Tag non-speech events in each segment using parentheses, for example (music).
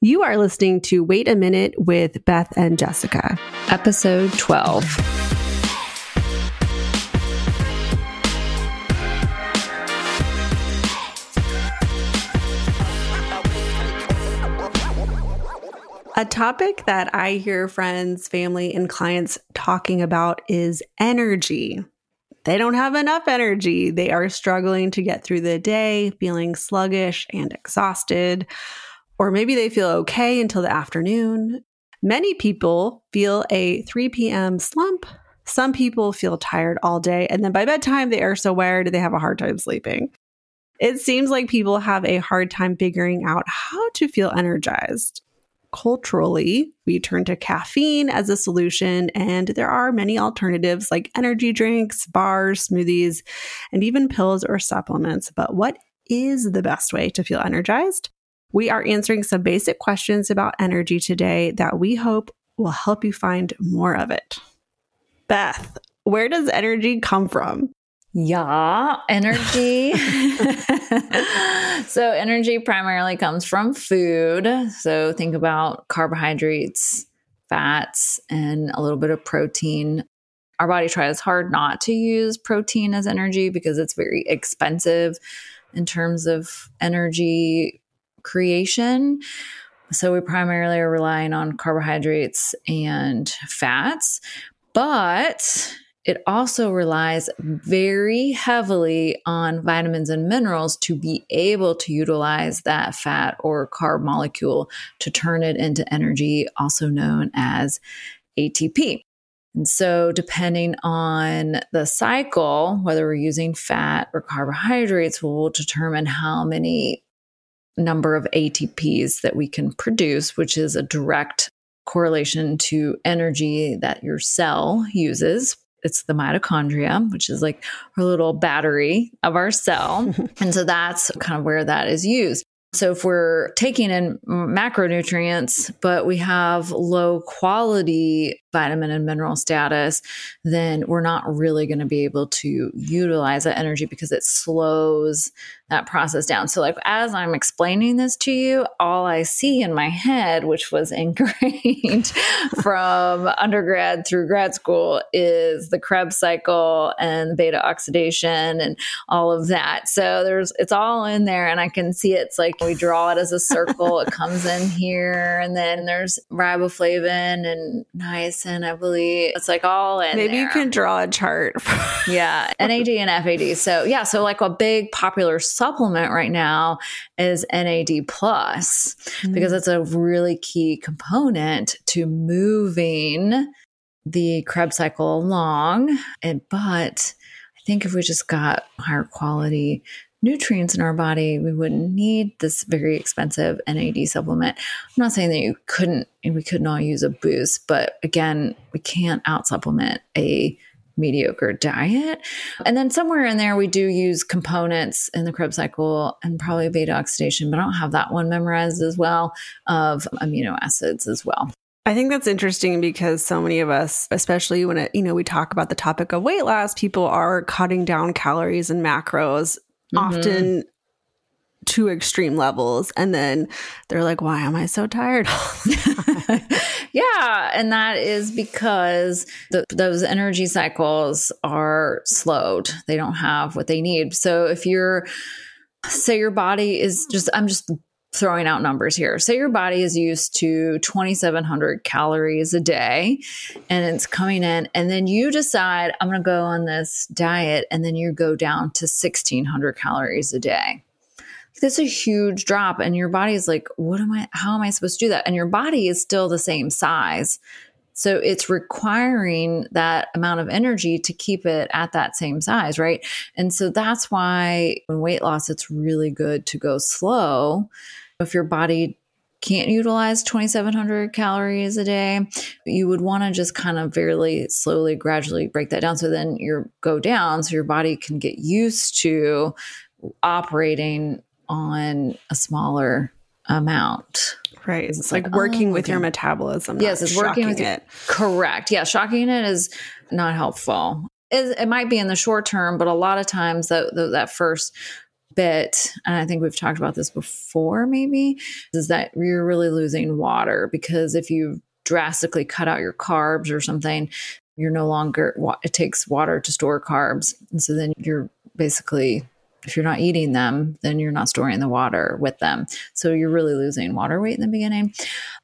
You are listening to Wait a Minute with Beth and Jessica, episode 12. A topic that I hear friends, family, and clients talking about is energy. They don't have enough energy. They are struggling to get through the day, feeling sluggish and exhausted or maybe they feel okay until the afternoon. Many people feel a 3 p.m. slump. Some people feel tired all day, and then by bedtime, they are so wired they have a hard time sleeping. It seems like people have a hard time figuring out how to feel energized. Culturally, we turn to caffeine as a solution, and there are many alternatives like energy drinks, bars, smoothies, and even pills or supplements. But what is the best way to feel energized? We are answering some basic questions about energy today that we hope will help you find more of it. Beth, where does energy come from? Yeah, energy. (laughs) so, energy primarily comes from food. So, think about carbohydrates, fats, and a little bit of protein. Our body tries hard not to use protein as energy because it's very expensive in terms of energy creation. So we primarily are relying on carbohydrates and fats, but it also relies very heavily on vitamins and minerals to be able to utilize that fat or carb molecule to turn it into energy, also known as ATP. And so, depending on the cycle, whether we're using fat or carbohydrates, will determine how many number of ATPs that we can produce, which is a direct correlation to energy that your cell uses. It's the mitochondria, which is like our little battery of our cell. (laughs) and so that's kind of where that is used. So if we're taking in macronutrients, but we have low quality vitamin and mineral status, then we're not really going to be able to utilize that energy because it slows that process down. So, like, as I'm explaining this to you, all I see in my head, which was (laughs) ingrained from undergrad through grad school, is the Krebs cycle and beta oxidation and all of that. So, there's it's all in there, and I can see it's like we draw it as a circle, it comes in here, and then there's riboflavin and niacin, I believe. It's like all in Maybe there. you can draw a chart. (laughs) yeah, NAD and FAD. So, yeah, so like a big popular supplement right now is NAD plus mm-hmm. because it's a really key component to moving the Krebs cycle along. And but I think if we just got higher quality nutrients in our body, we wouldn't need this very expensive NAD supplement. I'm not saying that you couldn't, and we couldn't all use a boost, but again, we can't out supplement a mediocre diet. And then somewhere in there, we do use components in the Krebs cycle and probably beta oxidation, but I don't have that one memorized as well of amino acids as well. I think that's interesting because so many of us, especially when it, you know we talk about the topic of weight loss, people are cutting down calories and macros mm-hmm. often to extreme levels and then they're like why am i so tired (laughs) yeah and that is because the, those energy cycles are slowed. They don't have what they need. So if you're say your body is just i'm just throwing out numbers here. Say your body is used to 2700 calories a day and it's coming in and then you decide i'm going to go on this diet and then you go down to 1600 calories a day that's a huge drop and your body is like what am i how am i supposed to do that? And your body is still the same size. So it's requiring that amount of energy to keep it at that same size right? And so that's why in weight loss it's really good to go slow. If your body can't utilize 2700 calories a day you would want to just kind of very slowly gradually break that down so then you go down so your body can get used to operating on a smaller amount. Right. It's, like, like, working oh, with okay. your metabolism. Yes, it's working with it. Correct. Yeah, shocking it is not helpful. It, it, might be in the short term, but a lot of times that that first bit, and I think we've talked about this before, maybe, is that you're really losing water because if you drastically cut out your carbs or something, you're no longer, it takes water to store carbs. And so then you're basically, if you're not eating them, then you're not storing the water with them. So you're really losing water weight in the beginning.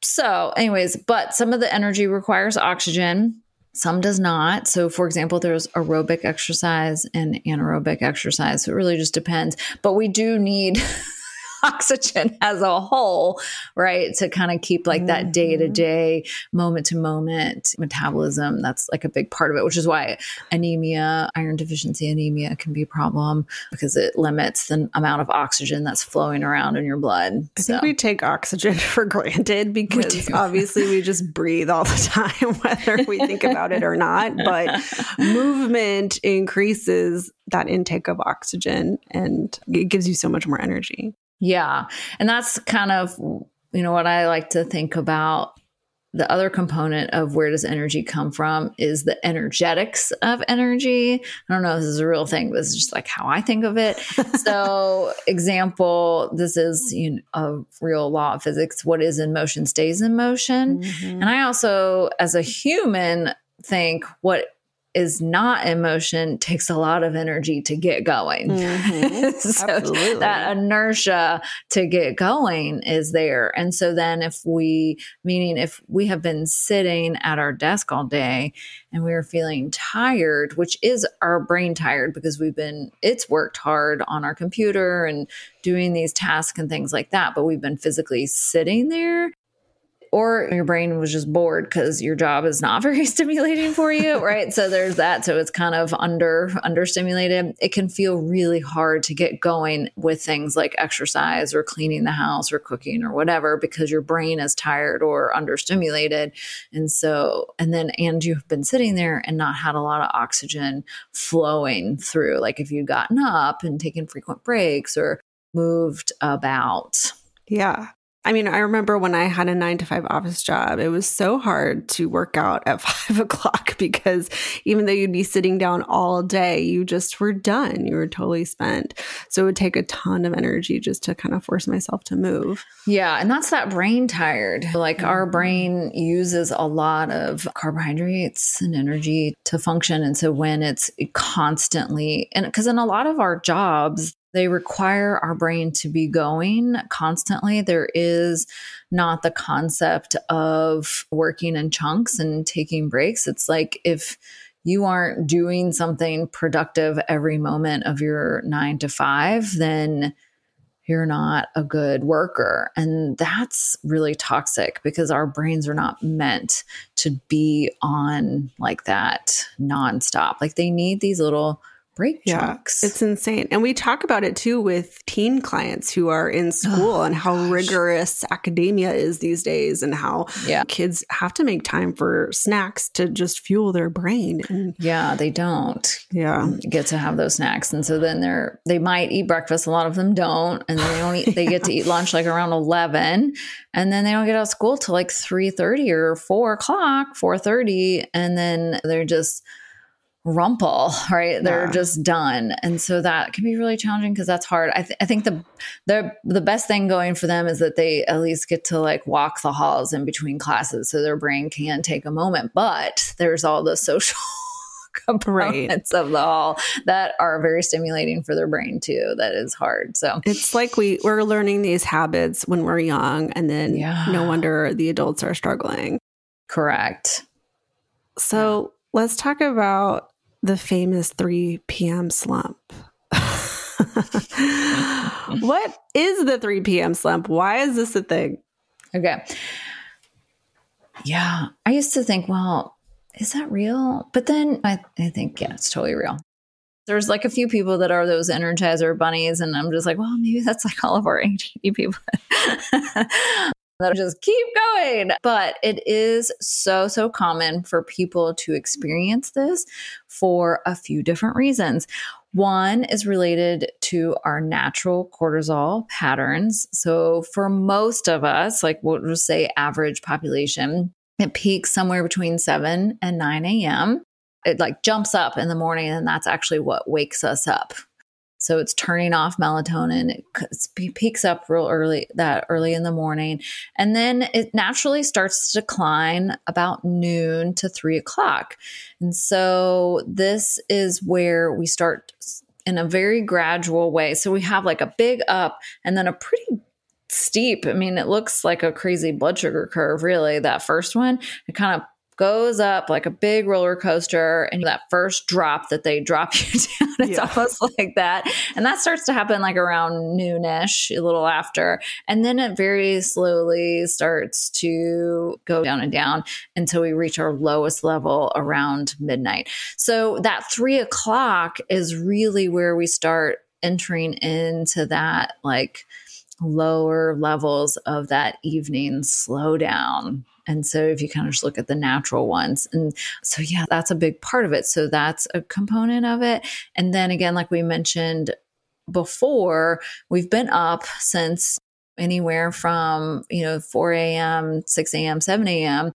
So, anyways, but some of the energy requires oxygen. Some does not. So, for example, there's aerobic exercise and anaerobic exercise. So, it really just depends. But we do need (laughs) oxygen (laughs) as a whole, right? To kind of keep like that mm-hmm. day to day, moment to moment metabolism. That's like a big part of it, which is why anemia, iron deficiency anemia can be a problem because it limits the amount of oxygen that's flowing around in your blood. I think we take oxygen (laughs) for granted because obviously we just breathe all the (laughs) time, whether we think about it or not. But movement increases that intake of oxygen and it gives you so much more energy. Yeah. And that's kind of, you know, what I like to think about. The other component of where does energy come from is the energetics of energy. I don't know if this is a real thing, but it's just like how I think of it. (laughs) so, example, this is you know, a real law of physics. What is in motion stays in motion. Mm-hmm. And I also, as a human, think what is not in motion takes a lot of energy to get going. Mm-hmm. (laughs) so Absolutely. that inertia to get going is there. And so then if we, meaning if we have been sitting at our desk all day and we are feeling tired, which is our brain tired because we've been, it's worked hard on our computer and doing these tasks and things like that, but we've been physically sitting there or your brain was just bored because your job is not (laughs) very stimulating for you, right? so there's that. So it's kind of under understimulated. It can feel really hard to get going with things like exercise or cleaning the house or cooking or whatever because your brain is tired or understimulated. And so and then and you've been sitting there and not had a lot of oxygen flowing through. Like if you'd gotten up and taken frequent breaks or moved about. Yeah. I mean, I remember when I had a nine to five office job, it was so hard to work out at (laughs) five o'clock because even though you'd be sitting down all day, you just were done. You were totally spent. So it would take a ton of energy just to kind of force myself to move. Yeah. And that's that brain tired. Like mm-hmm. our brain uses a lot of carbohydrates and energy to function. And so when it's constantly, and because in a lot of our jobs, they require our brain to be going constantly. There is not the concept of working in chunks and taking breaks. It's like if you aren't doing something productive every moment of your nine to five, then you're not a good worker. And that's really toxic because our brains are not meant to be on like that nonstop. Like they need these little break yeah, chunks. It's insane. And we talk about it too with teen clients who are in oh school oh, and how gosh. rigorous academia is these days and how yeah. kids have to make time for snacks to just fuel their brain. And yeah, they don't. Yeah. Get to have those snacks. And so then they're they might eat breakfast. A lot of them don't. And they don't eat (laughs) they get to eat lunch like around eleven. And then they don't get out of school till like three thirty or four o'clock, four thirty. And then they're just rumple, right? They're just done. And so that can be really challenging because that's hard. I, th- I think the, the, the best thing going for them is that they at least get to like walk the halls in between classes so their brain can take a moment. But there's all the social (laughs) components right. of the hall that are very stimulating for their brain too. That is hard. So it's like we, we're learning these habits when we're young and then yeah. no wonder the adults are struggling. Correct. So yeah. let's talk about the famous 3 p.m. slump. (laughs) what is the 3 p.m. slump? Why is this a thing? Okay. Yeah. I used to think, well, is that real? But then I, I think, yeah, it's totally real. There's like a few people that are those energizer bunnies, and I'm just like, well, maybe that's like all of our (laughs) ADD people. That just keep going. But it is so, so common for people to experience this for a few different reasons. One is related to our natural cortisol patterns. So, for most of us, like we'll just say average population, it peaks somewhere between 7 and 9 a.m. It like jumps up in the morning, and that's actually what wakes us up. So it's turning off melatonin. It peaks up real early, that early in the morning. And then it naturally starts to decline about noon to three o'clock. And so this is where we start in a very gradual way. So we have like a big up and then a pretty steep. I mean, it looks like a crazy blood sugar curve, really. That first one, it kind of goes up like a big roller coaster and that first drop that they drop (laughs) you down it's yeah. almost like that. And that starts to happen like around noonish a little after. And then it very slowly starts to go down and down until we reach our lowest level around midnight. So that three o'clock is really where we start entering into that like lower levels of that evening slowdown and so if you kind of just look at the natural ones. And so, yeah, that's a big part of it. So that's a component of it. And then again, like we mentioned before, we've been up since anywhere from, you know, 4 a.m., 6 a.m., 7 a.m.,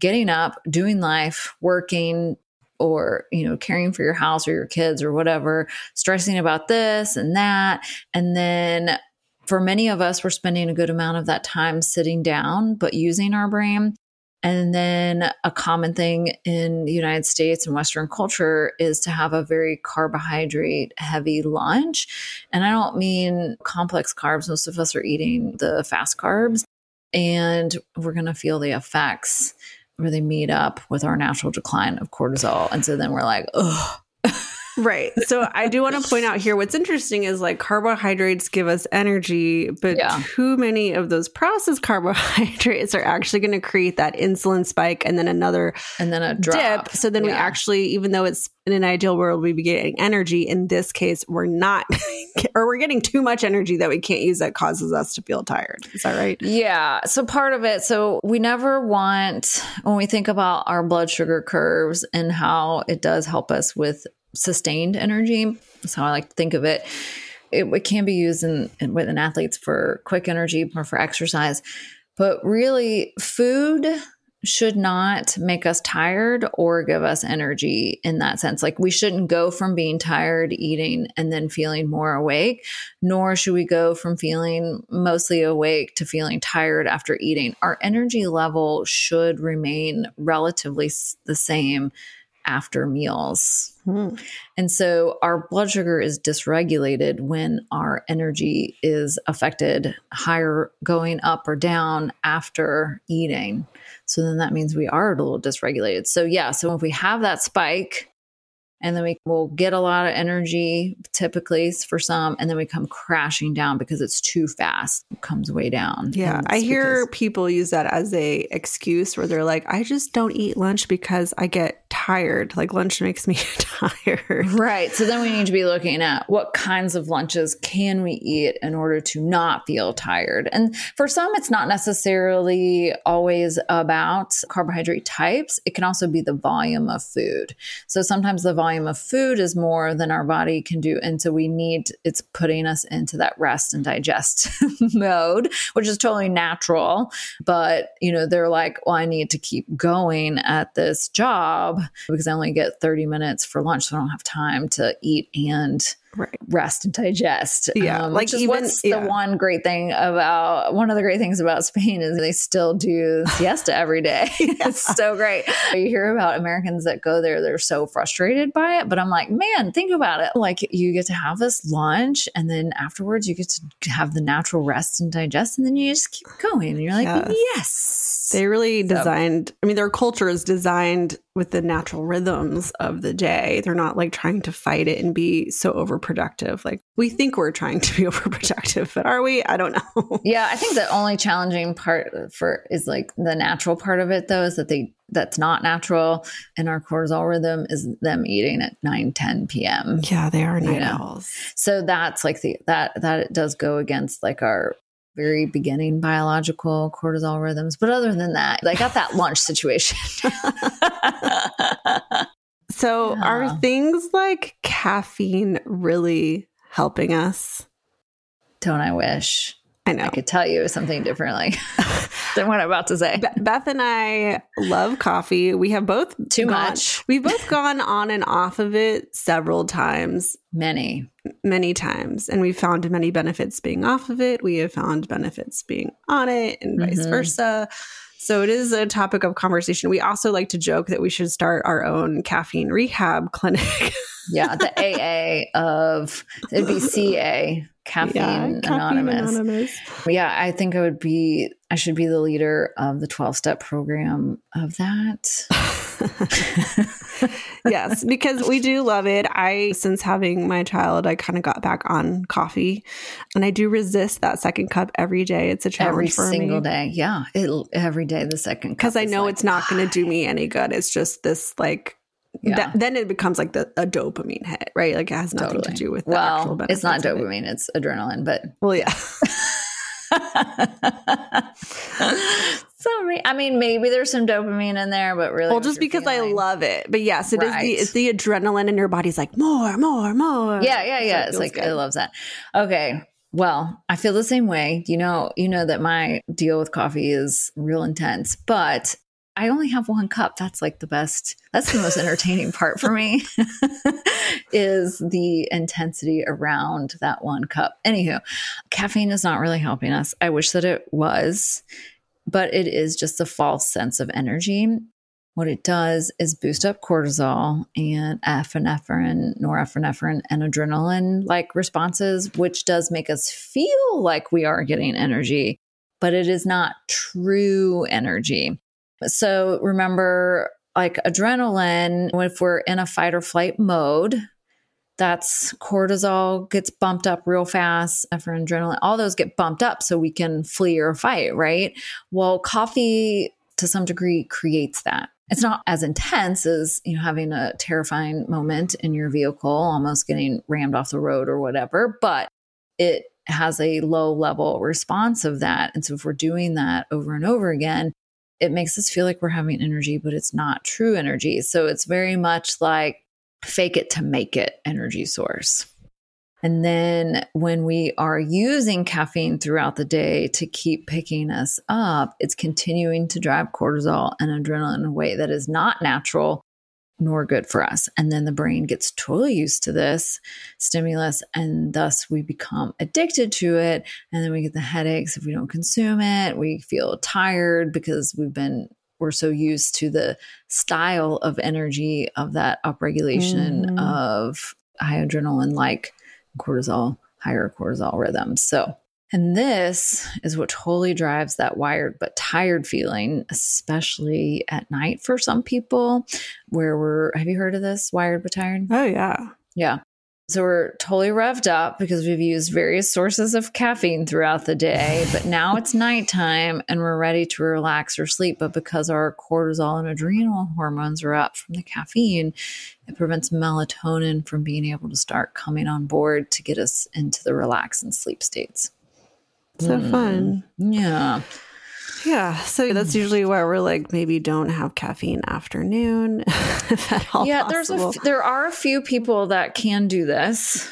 getting up, doing life, working, or you know caring for your house or your kids or whatever stressing about this and that and then for many of us, we're spending a good amount of that time sitting down, but using our brain. And then a common thing in the United States and Western culture is to have a very carbohydrate heavy lunch. And I don't mean complex carbs. Most of us are eating the fast carbs, and we're going to feel the effects where they meet up with our natural decline of cortisol. And so then we're like, oh, Right. So I do want to point out here what's interesting is like carbohydrates give us energy, but yeah. too many of those processed (laughs) carbohydrates are actually going to create that insulin spike and then another and then a drop. dip. So then yeah. we actually, even though it's in an ideal world, we'd be getting energy. In this case, we're not, (laughs) or we're getting too much energy that we can't use that causes us to feel tired. Is that right? Yeah. So part of it, so we never want, when we think about our blood sugar curves and how it does help us with sustained energy. That's how I like to think of it. It, it can be used in, in within athletes for quick energy or for exercise, but really, food should not make us tired or give us energy in that sense. Like we shouldn't go from being tired eating and then feeling more awake, nor should we go from feeling mostly awake to feeling tired after eating. Our energy level should remain relatively the same after meals. Hmm. And so our blood sugar is dysregulated when our energy is affected higher going up or down after eating. So then that means we are a little dysregulated. So, yeah, so if we have that spike, and then we will get a lot of energy typically for some and then we come crashing down because it's too fast it comes way down. Yeah i hear people use that as a excuse where they're like i just don't eat lunch because i get tired. Like lunch makes me (laughs) tired. Right so then we need to be looking at what kinds of lunches can we eat in order to not feel tired. And for some it's not necessarily always about carbohydrate types. It can also be the volume of food. So sometimes the volume volume of food is more than our body can do. And so we need, it's putting us into that rest and digest (laughs) mode, which is totally natural. But, you know, they're like, well, I need to keep going at this job because I only get 30 minutes for lunch. So I don't have time to eat and right. rest and digest. Yeah, um, like even what's yeah. the one great thing about one of the great things about Spain is they still do (laughs) siesta every day. (laughs) It's so great. You hear about Americans that go there; they're so frustrated by it. But I'm like, man, think about it. Like you get to have this lunch, and then afterwards you get to have the natural rest and digest, and then you just keep going. And you're like, yes. yes they really designed, so. I mean, their culture is designed with the natural rhythms of the day. They're not like trying to fight it and be so overproductive. Like we think we're trying to be (laughs) overproductive, but are we? I don't know. (laughs) Yeah, I think the only challenging part for is like the natural part of it though is that they that's not natural in our cortisol rhythm is them eating at 9 10 p.m yeah they are night owls so that's like the that that does go against like our very beginning biological cortisol rhythms. But other than that, I got that lunch situation. (laughs) so, yeah. are things like caffeine really helping us? Don't I wish? I know. I could tell you something differently. (laughs) than what I'm about to say. Be- Beth and I love coffee. We have both Too gone- much. We've both gone on and off of it several times, Many. many times, and we've found many benefits being off of it. We have found benefits being on it, and vice Mhm. versa. So it is a topic of conversation. We also like to joke that we should start our own caffeine rehab (laughs) clinic. Yeah, the AA of it'd be CA, Caffeine, Anonymous. Anonymous. Yeah, I think I would be I should be the leader of the 12 step program of that. (laughs) (laughs) yes, because we do love it. I, since having my child, I kind of got back on coffee, and I do resist that second cup every day. It's a challenge every for single me day. Yeah, it, every day the second because I know like, it's not going to do ah. me any good. It's just this like. Yeah. that- then it becomes like the a dopamine hit, right? Like it has nothing Totally. to do with the actual well, it's not of it. dopamine, it's adrenaline, but Well, yeah, (laughs) (laughs) so I mean, maybe there's some dopamine in there, but really, well, just because I love it. But yes, it is Right. the it's the adrenaline in your body's like more, more, more. Yeah, yeah, So yeah. it it's like good. I love that. Okay. Well, I feel the same way. You know, you know that my deal with coffee is real intense, but I only have one cup. That's like the best. That's the most entertaining part for me (laughs) is the intensity around that one cup. Anywho, caffeine is not really helping us. I wish that it was, but it is just a false sense of energy. What it does is boost up cortisol and epinephrine, norepinephrine, and adrenaline like responses, which does make us feel like we are getting energy, but it is not true energy. So remember, like adrenaline, if we're in a fight or flight mode, that's cortisol gets bumped up real fast for adrenaline all those get bumped up so we can flee or fight right? Well coffee to some degree creates that. It's not as intense as you know having a terrifying moment in your vehicle almost getting rammed off the road or whatever but it has a low level response of that. And so if we're doing that over and over again it makes us feel like we're having energy but it's not true energy. So it's very much like fake it to make it energy source. And then when we are using caffeine throughout the day to keep picking us up, it's continuing to drive cortisol and adrenaline in a way that is not natural nor good for us. And then the brain gets totally used to this stimulus, and thus we become addicted to it. And then we get the headaches if we don't consume it. We feel tired because we've been we're so used to the style of energy of that upregulation Mhm. of high adrenaline like cortisol higher cortisol rhythms so and this is what totally drives that wired but tired feeling especially at night for some people where we're have you heard of this wired but tired Oh yeah. yeah. So we're totally revved up because we've used various sources of caffeine throughout the day, (laughs) but now it's nighttime and we're ready to relax or sleep. But because our cortisol and adrenal hormones are up from the caffeine, it prevents melatonin from being able to start coming on board to get us into the relax and sleep states. So Mm. fun. Yeah. Yeah. So that's usually why we're like maybe don't have caffeine afternoon (laughs) if at all yeah, there's a there are a few people that can do this.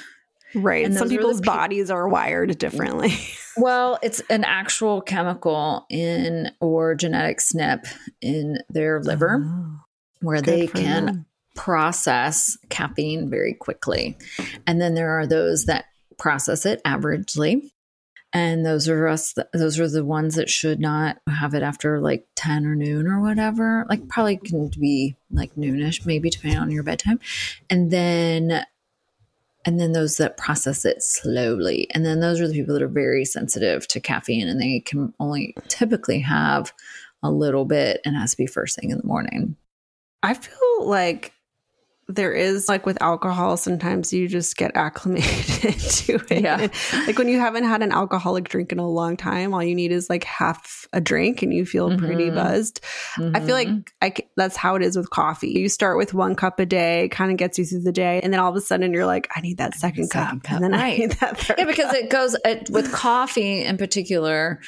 right. and Some those are the people's peop- bodies are wired differently. (laughs) Well, it's an actual chemical in or genetic SNP in their liver Oh, where they can them. process caffeine very quickly. And then there are those that process it averagely. And those are us those are the ones that should not have it after like 10 or noon or whatever. Like probably can be like noonish, maybe depending on your bedtime. And then and then those that process it slowly. And then those are the people that are very sensitive to caffeine and they can only typically have a little bit and has to be first thing in the morning. I feel like there is like with alcohol, sometimes you just get acclimated (laughs) to it. Yeah. like when you haven't had an alcoholic drink in a long time, all you need is like half a drink and you feel pretty Mhm. buzzed. I feel like Mhm. I that's how it is with coffee. You start with one cup a day, kind of gets you through the day, and then all of a sudden you're like, I need that second, second cup. cup, and then I need that third yeah, because cup. it goes it, with coffee in particular.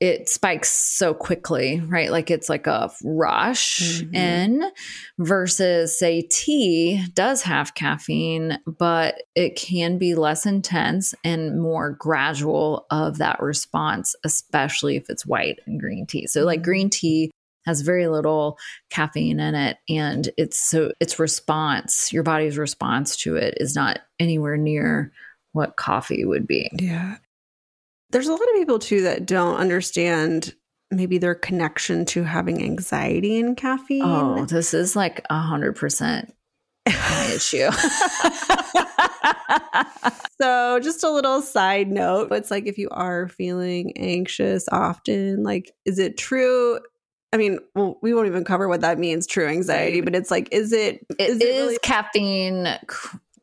It spikes so quickly, right? Like it's like a rush Mhm. in versus, say, tea does have caffeine, but it can be less intense and more gradual of that response, especially if it's white and green tea. So, like Mhm. green tea has very little caffeine in it and it's so its response your body's response to it is not anywhere near what coffee would be Yeah. There's a lot of people too that don't understand maybe their connection to having anxiety and caffeine. oh this is like a hundred percent my (laughs) issue (laughs) so, just a little side note it's like if you are feeling anxious often, like, is it true? I mean, well, we won't even cover what that means, true anxiety, but it's like, is it, It is is really- caffeine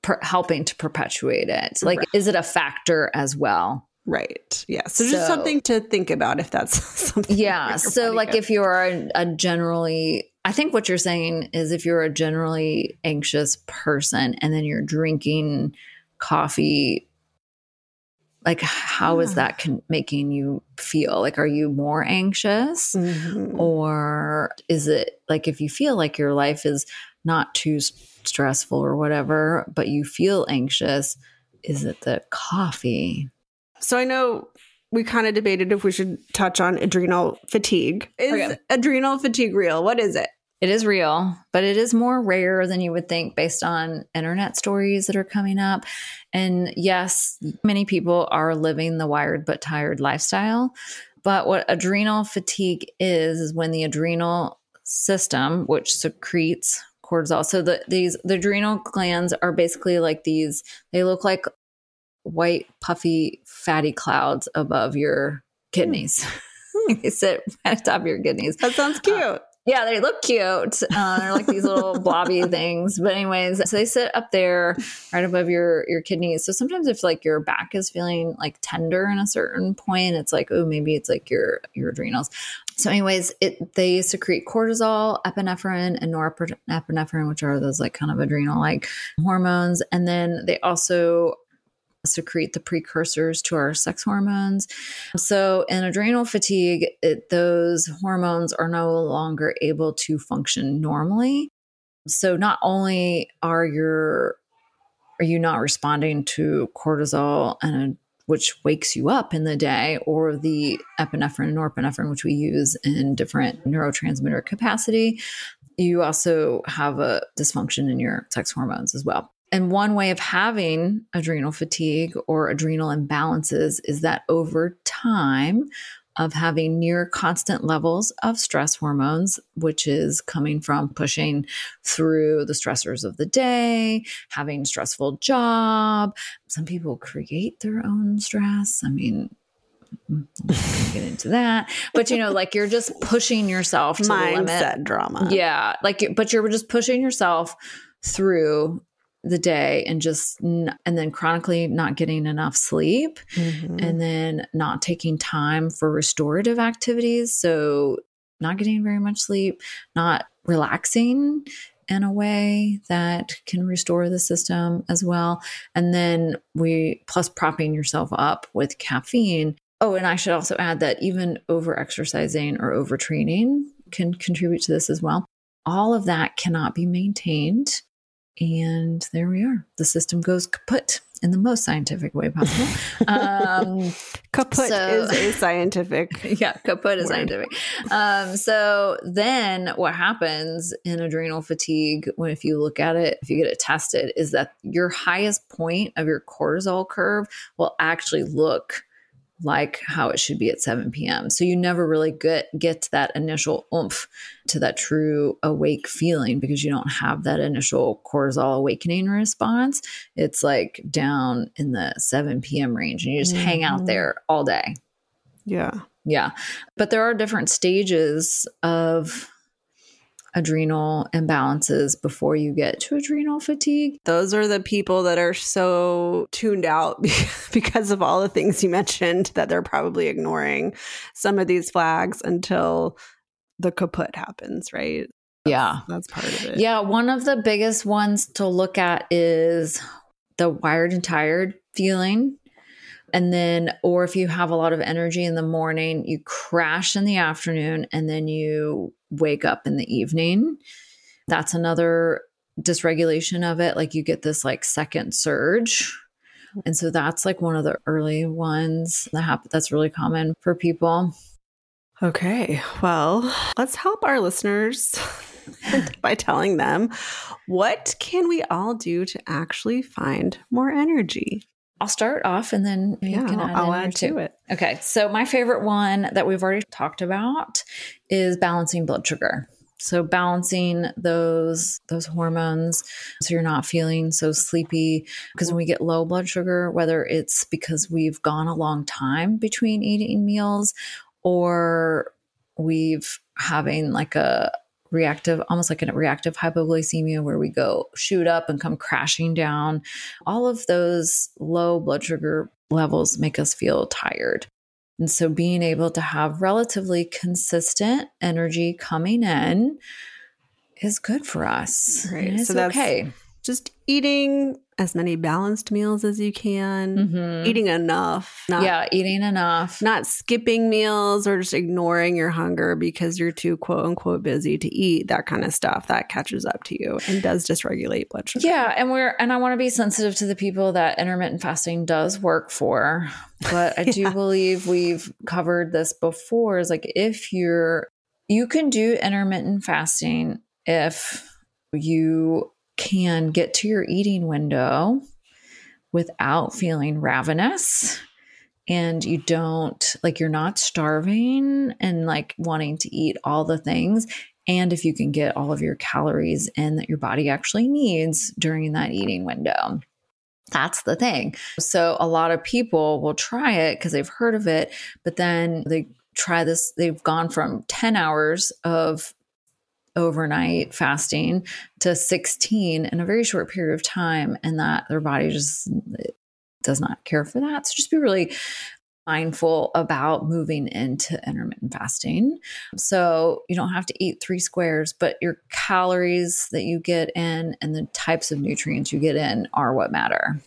per- helping to perpetuate it like Right. is it a factor as well right? Yeah. So, just So- something to think about if that's (laughs) something. yeah so like if you're a, a generally i think what you're saying is if you're a generally anxious person and then you're drinking coffee like how is Yeah. that con- making you feel like are you more anxious Mhm. or is it like if you feel like your life is not too stressful or whatever but you feel anxious is it the coffee So I know we kind of debated if we should touch on adrenal fatigue. Is Okay. adrenal fatigue real? What is it? It is real, but it is more rare than you would think based on internet stories that are coming up. And yes, many people are living the wired but tired lifestyle. But what adrenal fatigue is, is when the adrenal system, which secretes cortisol, so the, these the adrenal glands are basically like these. They look like white, puffy, fatty clouds above your kidneys. (laughs) they sit right on top of your kidneys. That sounds cute. Yeah, they look cute. Uh, they're like these little (laughs) blobby things. But anyways, so they sit up there right above your your kidneys. So sometimes if like your back is feeling like tender in a certain point, it's like oh maybe it's like your your adrenals. So anyways, it they secrete cortisol, epinephrine, and norepinephrine, which are those like kind of adrenal like hormones, and then they also secrete the precursors to our sex hormones. So, in adrenal fatigue, it, those hormones are no longer able to function normally. So, not only are your are you not responding to cortisol and uh, which wakes you up in the day, or the epinephrine and norepinephrine, which we use in different neurotransmitter capacity, you also have a dysfunction in your sex hormones as well. And one way of having adrenal fatigue or adrenal imbalances is that over time of having near constant levels of stress hormones, which is coming from pushing through the stressors of the day, having a stressful job. Some people create their own stress. I mean, mm, gonna get into that, but you know, like you're just pushing yourself to the limit. Mindset drama. Yeah, like but you're just pushing yourself through the day and just n- and then chronically not getting enough sleep Mhm. and then not taking time for restorative activities. So not getting very much sleep not relaxing in a way that can restore the system as well. And then we plus propping yourself up with caffeine. Oh and i should also add that even over exercising or overtraining can contribute to this as well. All of that cannot be maintained and there we are the system goes kaput in the most scientific way possible (laughs) um, Kaput So- is a scientific. (laughs) yeah, kaput is Word. scientific. Um, so then what happens in adrenal fatigue when if you look at it, if you get it tested, is that your highest point of your cortisol curve will actually look like how it should be at 7 p.m. So you never really get get that initial oomph to that true awake feeling because you don't have that initial cortisol awakening response. It's like down in the 7 p.m. range and you just hang out Mhm. there all day. Yeah. Yeah. But there are different stages of adrenal imbalances before you get to adrenal fatigue. Those are the people that are so tuned out (laughs) because of all the things you mentioned that they're probably ignoring some of these flags until the kaput happens, right? Yeah. That's part of it. Yeah. One of the biggest ones to look at is the wired and tired feeling. And then, or if you have a lot of energy in the morning, you crash in the afternoon and then you wake up in the evening. That's another dysregulation of it. Like you get this like second surge. And so that's like one of the early ones that happen. That's really common for people. Okay. Well, let's help our listeners (laughs) by telling them what can we all do to actually find more energy? I'll start off and then you Yeah, can I'll- add I'll add to it. Okay. So my favorite one that we've already talked about is balancing blood sugar. So balancing those those hormones so you're not feeling so sleepy because when we get low blood sugar whether it's because we've gone a long time between eating meals or we've having like a reactive almost like a reactive hypoglycemia where we go shoot up and come crashing down all of those low blood sugar levels make us feel tired and so being able to have relatively consistent energy coming in is good for us. Right. It's So that's- okay. Just eating as many balanced meals as you can, Mhm. eating enough, not yeah, eating enough. not skipping meals or just ignoring your hunger because you're too quote unquote busy to eat that kind of stuff that catches up to you and does dysregulate blood sugar. Yeah, and we're and I want to be sensitive to the people that intermittent fasting does work for. But I (laughs) do Yeah. believe we've covered this before is like if you're you can do intermittent fasting if you can get to your eating window without feeling ravenous and you don't like you're not starving and like wanting to eat all the things and if you can get all of your calories in that your body actually needs during that eating window. That's the thing. So, a lot of people will try it because they've heard of it, but then they try this. They've gone from 10 hours of overnight fasting to 16 in a very short period of time, and that their body just does not care for that. So, just be really mindful about moving into intermittent fasting. So you don't have to eat three squares, but your calories that you get in and the types of nutrients you get in are what matter.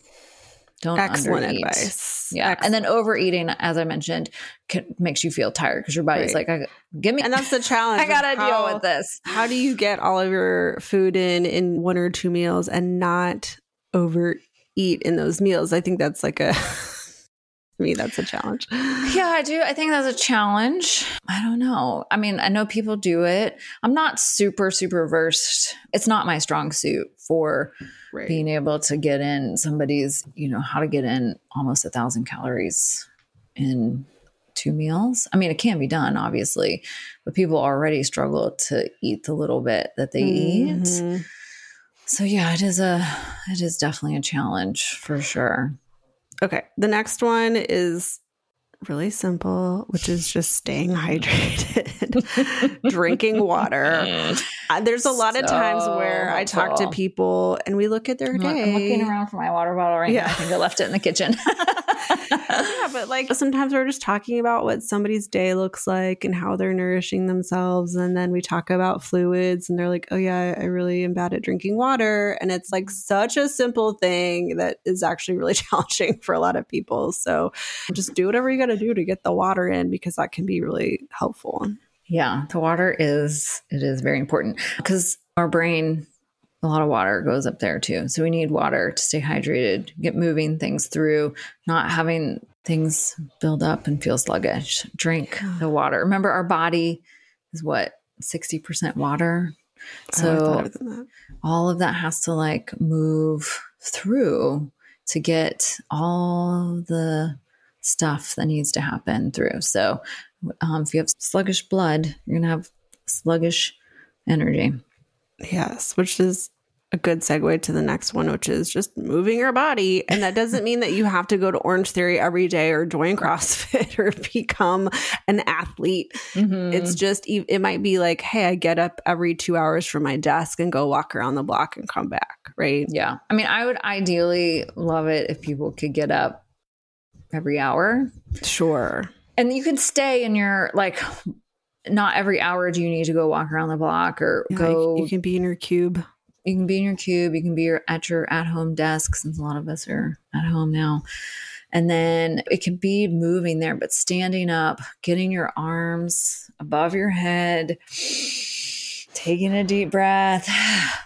Don't Excellent undereat. advice. Yeah, Excellent. and then overeating, as I mentioned, can, makes you feel tired because your body's Right. like, "Give me." and that's the (laughs) challenge. I gotta how- deal with this. How do you get all of your food in in one or two meals and not overeat in those meals? I think that's like a (laughs) to me that's a challenge. Yeah, I do. I think that's a challenge. I don't know. I mean, I know people do it. I'm not super, super versed. It's not my strong suit for Right. being able to get in somebody's, you know, how to get in almost a thousand calories in two meals. I mean, it can be done, obviously, but people already struggle to eat the little bit that they eat. Mhm. So yeah, it is a, it is definitely a challenge for sure. Okay. The next one is really simple, which is just staying hydrated, (laughs) drinking water. (laughs) Uh, There's a lot of times So where I talk to people and we look at their I'm, look- day. I'm looking around for my water bottle right Yeah. now. I think I left it in the kitchen. (laughs) yeah, but (laughs) like sometimes we're just talking about what somebody's day looks like and how they're nourishing themselves. And then we talk about fluids and they're like, oh, yeah, I really am bad at drinking water. And it's like mm-hmm. such a simple thing that is actually really (laughs) challenging for a lot of people. So just do whatever you got to do to get the water in because that can be really helpful. Yeah, the water is it is very important because our brain a lot of water goes up there too. So we need water to stay hydrated, get moving things through, not having things build up and feel sluggish. Drink the water. Remember our body is what 60% water. So thought of that. all of that has to like move through to get all the stuff that needs to happen through. So, um, if you have sluggish blood, you're gonna have sluggish energy. Yes, which is a good segue to the next one, which is just moving your body. And that doesn't mean that you have to go to Orange Theory every day or join (laughs) CrossFit or become an athlete. Mm-hmm. It's just, it might be like, hey, I get up every two hours from my desk and go walk around the block and come back, right? yeah. I mean, I would ideally love it if people could get up every hour, Sure. and you could stay in your like. Not every hour do you need to go walk around the block or Yeah, go you can be in your cube. You can be in your cube you can be your, at your at home desk since a lot of us are at home now And then it can be moving there, but standing up, getting your arms above your head, taking a deep breath,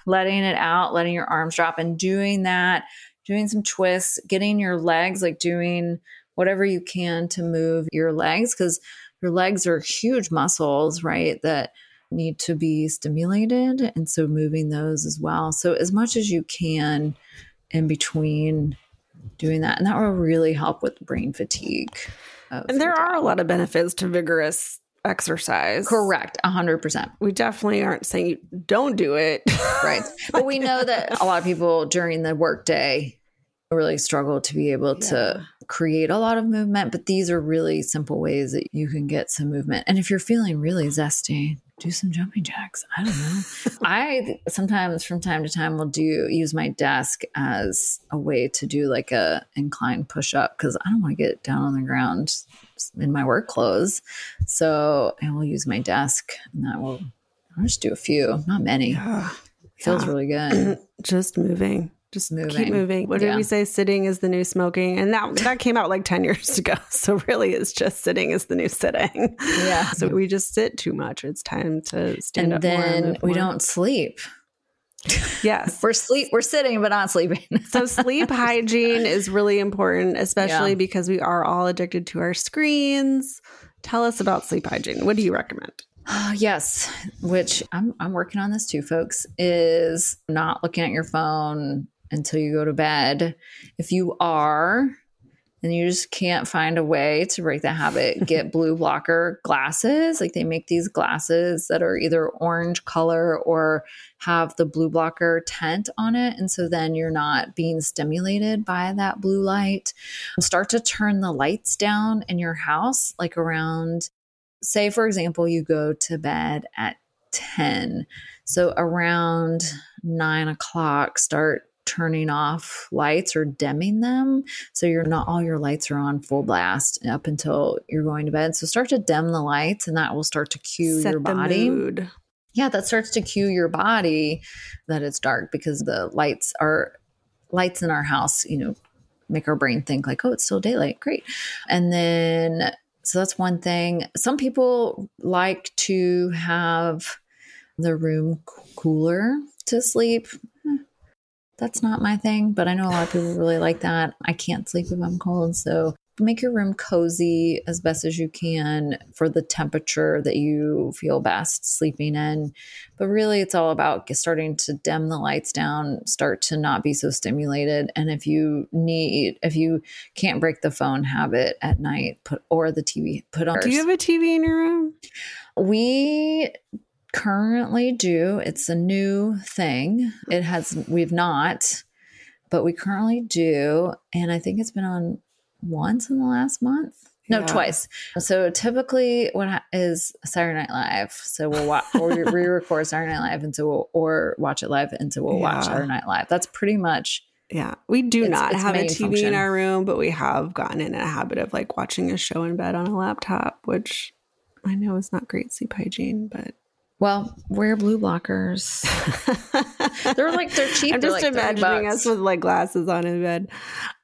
letting it out, letting your arms drop, and doing that, doing some twists, getting your legs, like doing whatever you can to move your legs, because your legs are huge muscles, right? That need to be stimulated. And so moving those as well. So, as much as you can in between doing that. And that will really help with brain fatigue. And there are a lot of benefits to vigorous exercise. Correct. 100%. We definitely aren't saying you don't do it. (laughs) right. But we know that a lot of people during the workday really struggle to be able yeah. to create a lot of movement. But these are really simple ways that you can get some movement. And if you're feeling really zesty, do some jumping jacks. I don't know. (laughs) I sometimes from time to time will do use my desk as a way to do like a incline push up because I don't want to get down on the ground in my work clothes. So I will use my desk and that will I'll just do a few, not many. Yeah. Feels yeah. really good. (clears throat) just moving just moving. keep moving. What did we say? Sitting is the new smoking, and that that came out like ten (laughs) years ago. So really, it's just sitting is the new sitting. Yeah. So we just sit too much. It's time to stand and up. And then we more. don't sleep. Yes. (laughs) we're sleep we're sitting but not sleeping. (laughs) so sleep hygiene is really important, especially yeah. because we are all addicted to our screens. Tell us about sleep hygiene. What do you recommend? (sighs) Yes, which I'm I'm working on this too, folks, is not looking at your phone until you go to bed. If you are, and you just can't find a way to break the habit, (laughs) get blue blocker glasses. Like they make these glasses that are either orange color or have the blue blocker tent on it. And so then you're not being stimulated by that blue light. Start to turn the lights down in your house, like around, say, for example, you go to bed at 10. So around nine o'clock, start turning off lights or dimming them. So you're not all your lights are on full blast up until you're going to bed. So start to dim the lights and that will start to cue Set your body. Yeah, that starts to cue your body that it's dark because the lights are lights in our house, you know, make our brain think like, oh, it's still daylight. Great. And then so that's one thing. Some people like to have the room cooler to sleep that's not my thing, but I know a lot of people really like that. I can't sleep if I'm cold. So make your room cozy as best as you can for the temperature that you feel best sleeping in. But really, it's all about starting to dim the lights down, start to not be so stimulated. And if you need, if you can't break the phone habit at night, put or the TV, put on. Do you have a TV in your room? We currently do. It's a new thing. It has, we've not, but we currently do. And I think it's been on once in the last month. No, yeah. twice. So typically, what is Saturday Night Live? So we'll watch (laughs) or re-record Saturday Night Live, and so we'll, or watch it live, and so we'll yeah. watch Saturday Night Live. That's pretty much. Yeah, we do it's, not it's have a TV function. in our room, but we have gotten in a habit of like watching a show in bed on a laptop, which I know is not great sleep hygiene, but well, wear blue blockers. (laughs) they're like they're cheap. I'm just like imagining us with like glasses on in bed.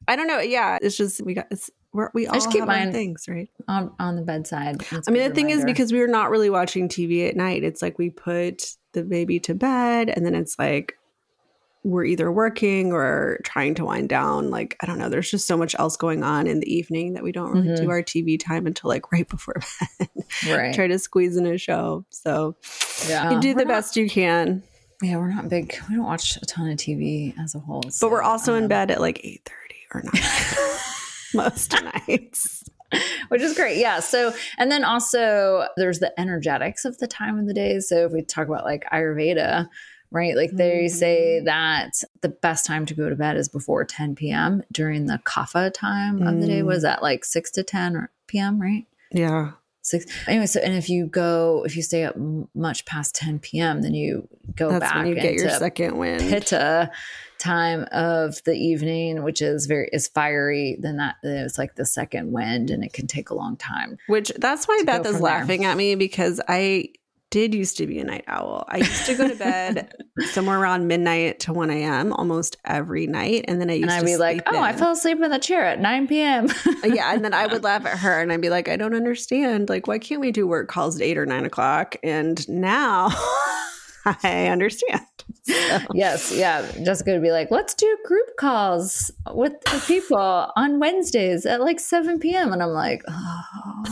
I don't know. Yeah, it's just we got it's we're, we all just keep have things right on on the bedside. I mean, the thing is because we are not really watching TV at night. It's like we put the baby to bed, and then it's like we're either working or trying to wind down. Like, I don't know, there's just so much else going on in the evening that we don't really mm-hmm. do our TV time until like (laughs) right before bed. right. Try to squeeze in a show. So, yeah, you do the best you can. Yeah, we're not big. We don't watch a ton of TV as a whole. So, but we're also um, in bed at like 8 30 or 9 (laughs) most (laughs) nights. Which is great. Yeah. So, and then also there's the energetics of the time of the day. So, if we talk about like Ayurveda, right? Like they say that the best time to go to bed is before 10 p.m. during the kapha time mm. of the day. Was mm. that like 6 to 10 p.m., right? Yeah. Six. Anyway, so and if you go, if you stay up much past 10 p.m., then you go That's back when you get your second wind. Pitta time of the evening, which is very is fiery. Then that it's like the second wind, and it can take a long time. Which that's why Beth is laughing there. at me because I did used to be a night owl. I used to go to bed (laughs) somewhere around midnight to 1 a.m. almost every night. And then I used and I'd to be like, oh, I fell asleep in the chair at 9 p.m. Uh, yeah. And then I would (laughs) laugh at her and I'd be like, I don't understand. Like, why can't we do work calls at eight or nine o'clock? And now (laughs) I understand. So, (laughs) yes, yeah. Jessica would be like, let's do group calls with the people on Wednesdays at like 7 p.m. And I'm like, oh,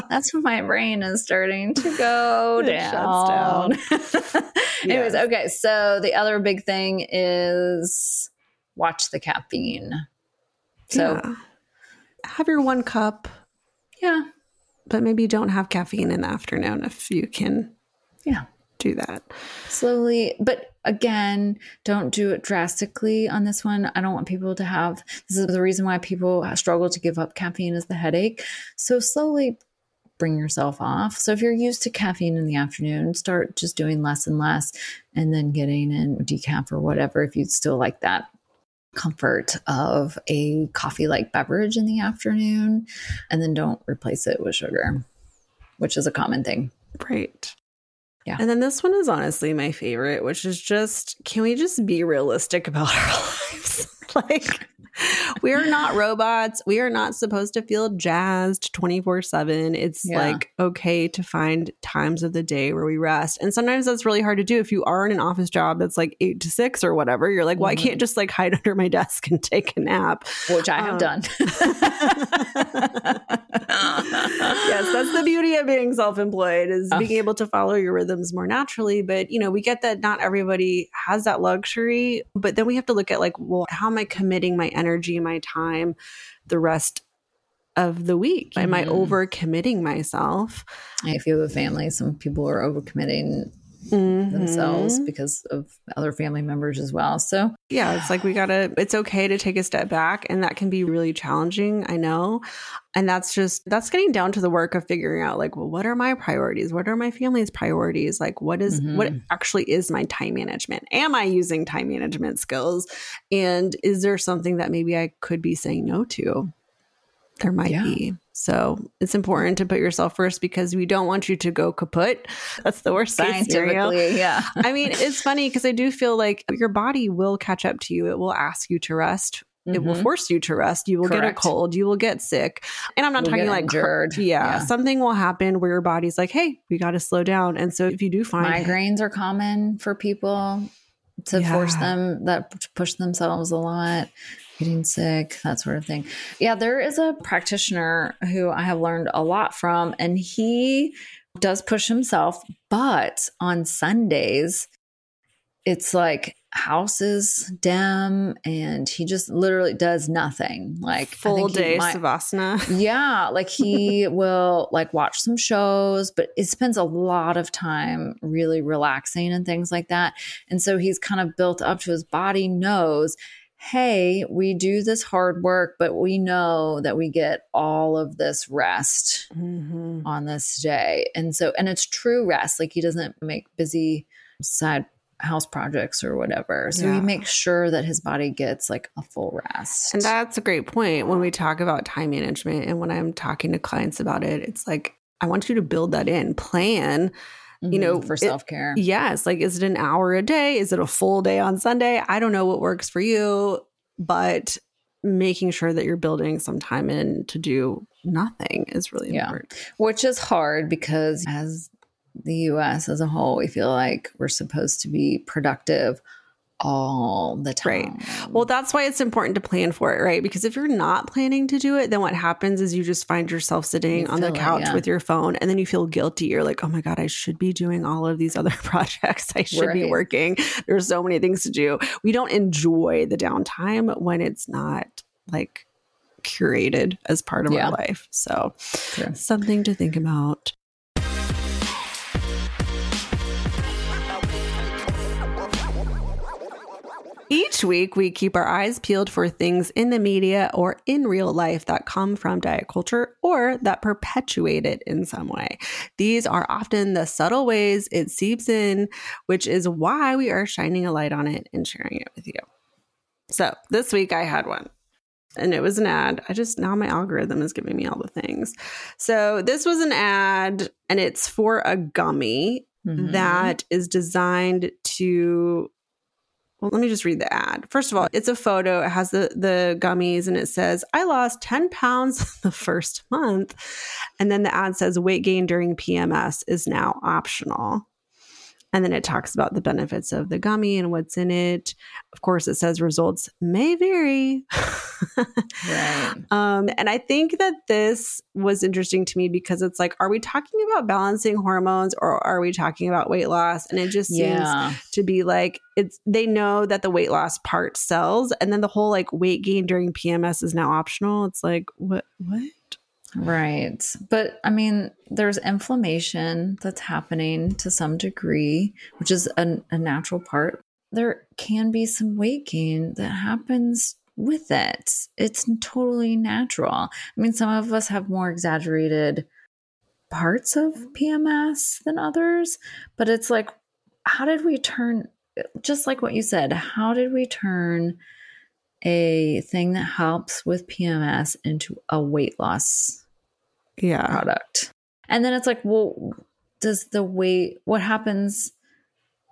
(laughs) that's when my brain is starting to go It down. shuts (laughs) Anyways, okay. So the other big thing is watch the caffeine. So, yeah. have your one cup, yeah, but maybe don't have caffeine in the afternoon if you can yeah. Do that. slowly but again don't do it drastically on this one. I don't want people to have this is the reason why people struggle to give up caffeine is the headache. So slowly bring yourself off. So if you're used to caffeine in the afternoon start just doing less and less and then getting in decaf or whatever if you still like that comfort of a coffee like beverage in the afternoon. And then don't replace it with sugar which is a common thing. Right. Yeah. And then this one is honestly my favorite, which is just can we just be realistic about (laughs) our lives? (laughs) like, we are not robots. We are not supposed to feel jazzed 24 7. It's Yeah. like okay to find times of the day where we rest. And sometimes that's really hard to do. If you are in an office job that's like eight to six or whatever, you're like, well, I Mhm. can't just like hide (laughs) under my desk and take a nap. which i have Um, done (laughs) yes, that's the beauty of being self-employed is Oh. being able to follow your rhythms more naturally. But you know, we get that not everybody has that luxury. But then we have to look at like, well, how am I committing my energy, my time, the rest of the week? Am I Mhm. over committing myself? I feel have a family, some people are overcommitting themselves Mhm. because of other family members as well. So Yeah, it's like we gotta, it's okay to take a step back. And that can be really challenging. I know. And that's just, that's getting down to the work of figuring out, like, well, what are my priorities? What are my family's priorities? Like, what is, what Mhm. actually is my time management? Am I using time management skills? And is there something that maybe I could be saying no to? There might Yeah. be. So it's important to put yourself first because we don't want you to go kaput. That's the worst case scenario. yeah. I mean, it's funny because I do feel like your body will catch up to you. It will ask you to rest. It will Mhm. force you to rest. You will get a cold. You will get sick. And I'm not You'll talking like injured. Yeah, Yeah. something will happen where your body's like, "Hey, we got to slow down." And so if you do find Migraines are common for people to force them that push themselves a lot, getting sick, that sort of thing. Yeah, there is a practitioner who I have learned a lot from, and he does push himself, but on Sundays, it's like house is dim and he just literally does nothing. Like full day might- savasana, (laughs) yeah, like he will like watch some shows, but it spends a lot of time really relaxing and things like that. And so he's kind of built up to his body knows, hey, we do this hard work, but we know that we get all of this rest Mhm. on this day. And so and it's true rest. Like he doesn't make busy side house projects or whatever. So Yeah. he makes sure that his body gets like a full rest. And that's a great point when we talk about time management. And when I'm talking to clients about it, it's like I want you to build that in, plan. You know, Mhm, for self care. Yes. Like, is it an hour a day? Is it a full day on Sunday? I don't know what works for you, but making sure that you're building some time in to do nothing is really Yeah. important. which is hard because as the US as a whole, we feel like we're supposed to be productive all the time. Right. Well, that's why it's important to plan for it, right? Because if you're not planning to do it, then what happens is you just find yourself sitting You on the feel it, couch yeah. with your phone and then you feel guilty. You're like, oh my God, I should be doing all of these (laughs) other projects. I should be working. There's so many things to do. We don't enjoy the downtime when it's not like curated as part of Yeah. our life. So, True. something to think about. Each week, we keep our eyes peeled for things in the media or in real life that come from diet culture or that perpetuate it in some way. These are often the subtle ways it seeps in, which is why we are shining a light on it and sharing it with you. So, this week I had one. and it was an ad. I just now my algorithm is giving me all the things. So this was an ad and it's for a gummy Mhm. that is designed to well let me just read the ad. First of all it's a photo. It has the the gummies and it says i lost 10 pounds (laughs) the first month. And then the ad says weight gain during pms is now optional and then it talks about the benefits of the gummy and what's in it of course it says results may vary Right. (laughs) um, and I think that this was interesting to me because it's like, are we talking about balancing hormones or are we talking about weight loss? And it just seems Yeah. to be like it's they know that the weight loss part sells, and then the whole like weight gain during PMS is now optional. It's like what what? Right. But I mean, there's inflammation that's happening to some degree, which is a, a natural part. There can be some weight gain that happens with it. It's totally natural. I mean, some of us have more exaggerated parts of PMS than others, but it's like, how did we turn, just like what you said, how did we turn a thing that helps with PMS into a weight loss Yeah, product. And then it's like, well, does the weight, what happens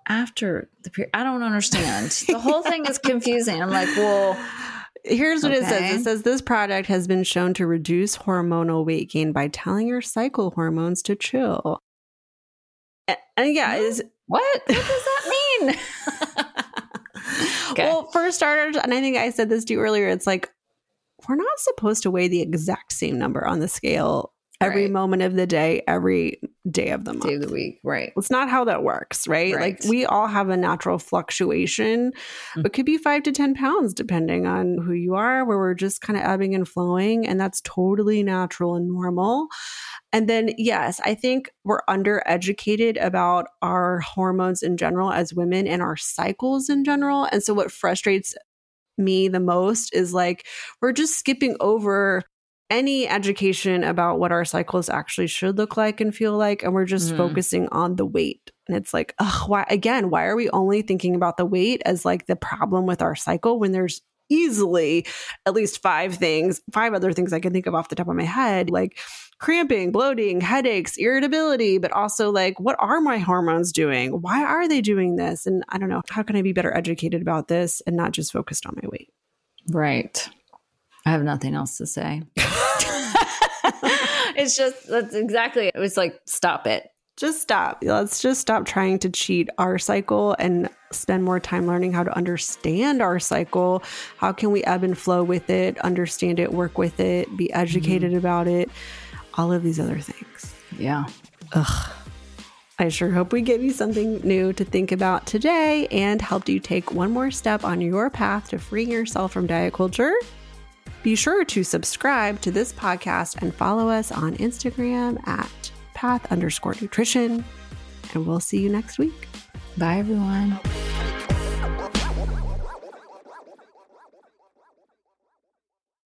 after the period? I don't understand. (laughs) The whole thing is confusing. I'm like, well, Here's what it says. It says this product has been shown to reduce hormonal weight gain by telling your cycle hormones to chill. And, and yeah, it's what? What does that mean? (laughs) (laughs) Okay. Well, for starters, and I think I said this to you earlier, it's like we're not supposed to weigh the exact same number on the scale every Right. moment of the day, every day of the month. Day of the week. Right. It's not how that works, right? Like we all have a natural fluctuation. Mm. It could be five to 10 pounds depending on who you are, where we're just kind of ebbing and flowing. And that's totally natural and normal. And then, yes, I think we're undereducated about our hormones in general as women and our cycles in general. And so, what frustrates me the most is like we're just skipping over any education about what our cycles actually should look like and feel like. And we're just Mhm. focusing on the weight. And it's like, ugh, why, again, why are we only thinking about the weight as like the problem with our cycle when there's easily at least five things, five other things I can think of off the top of my head, like cramping, bloating, headaches, irritability, but also like, what are my hormones doing? Why are they doing this? And I don't know, how can I be better educated about this and not just focused on my weight? Right. I have nothing else to say. (laughs) (laughs) it's just, that's exactly it. was like, stop it. Just stop. Let's just stop trying to cheat our cycle and spend more time learning how to understand our cycle. How can we ebb and flow with it, understand it, work with it, be mm-hmm. educated about it, all of these other things. Yeah. Ugh. I sure hope we gave you something new to think about today and helped you take one more step on your path to freeing yourself from diet culture. Be sure to subscribe to this podcast and follow us on Instagram at Path underscore nutrition. And we'll see you next week. Bye, everyone.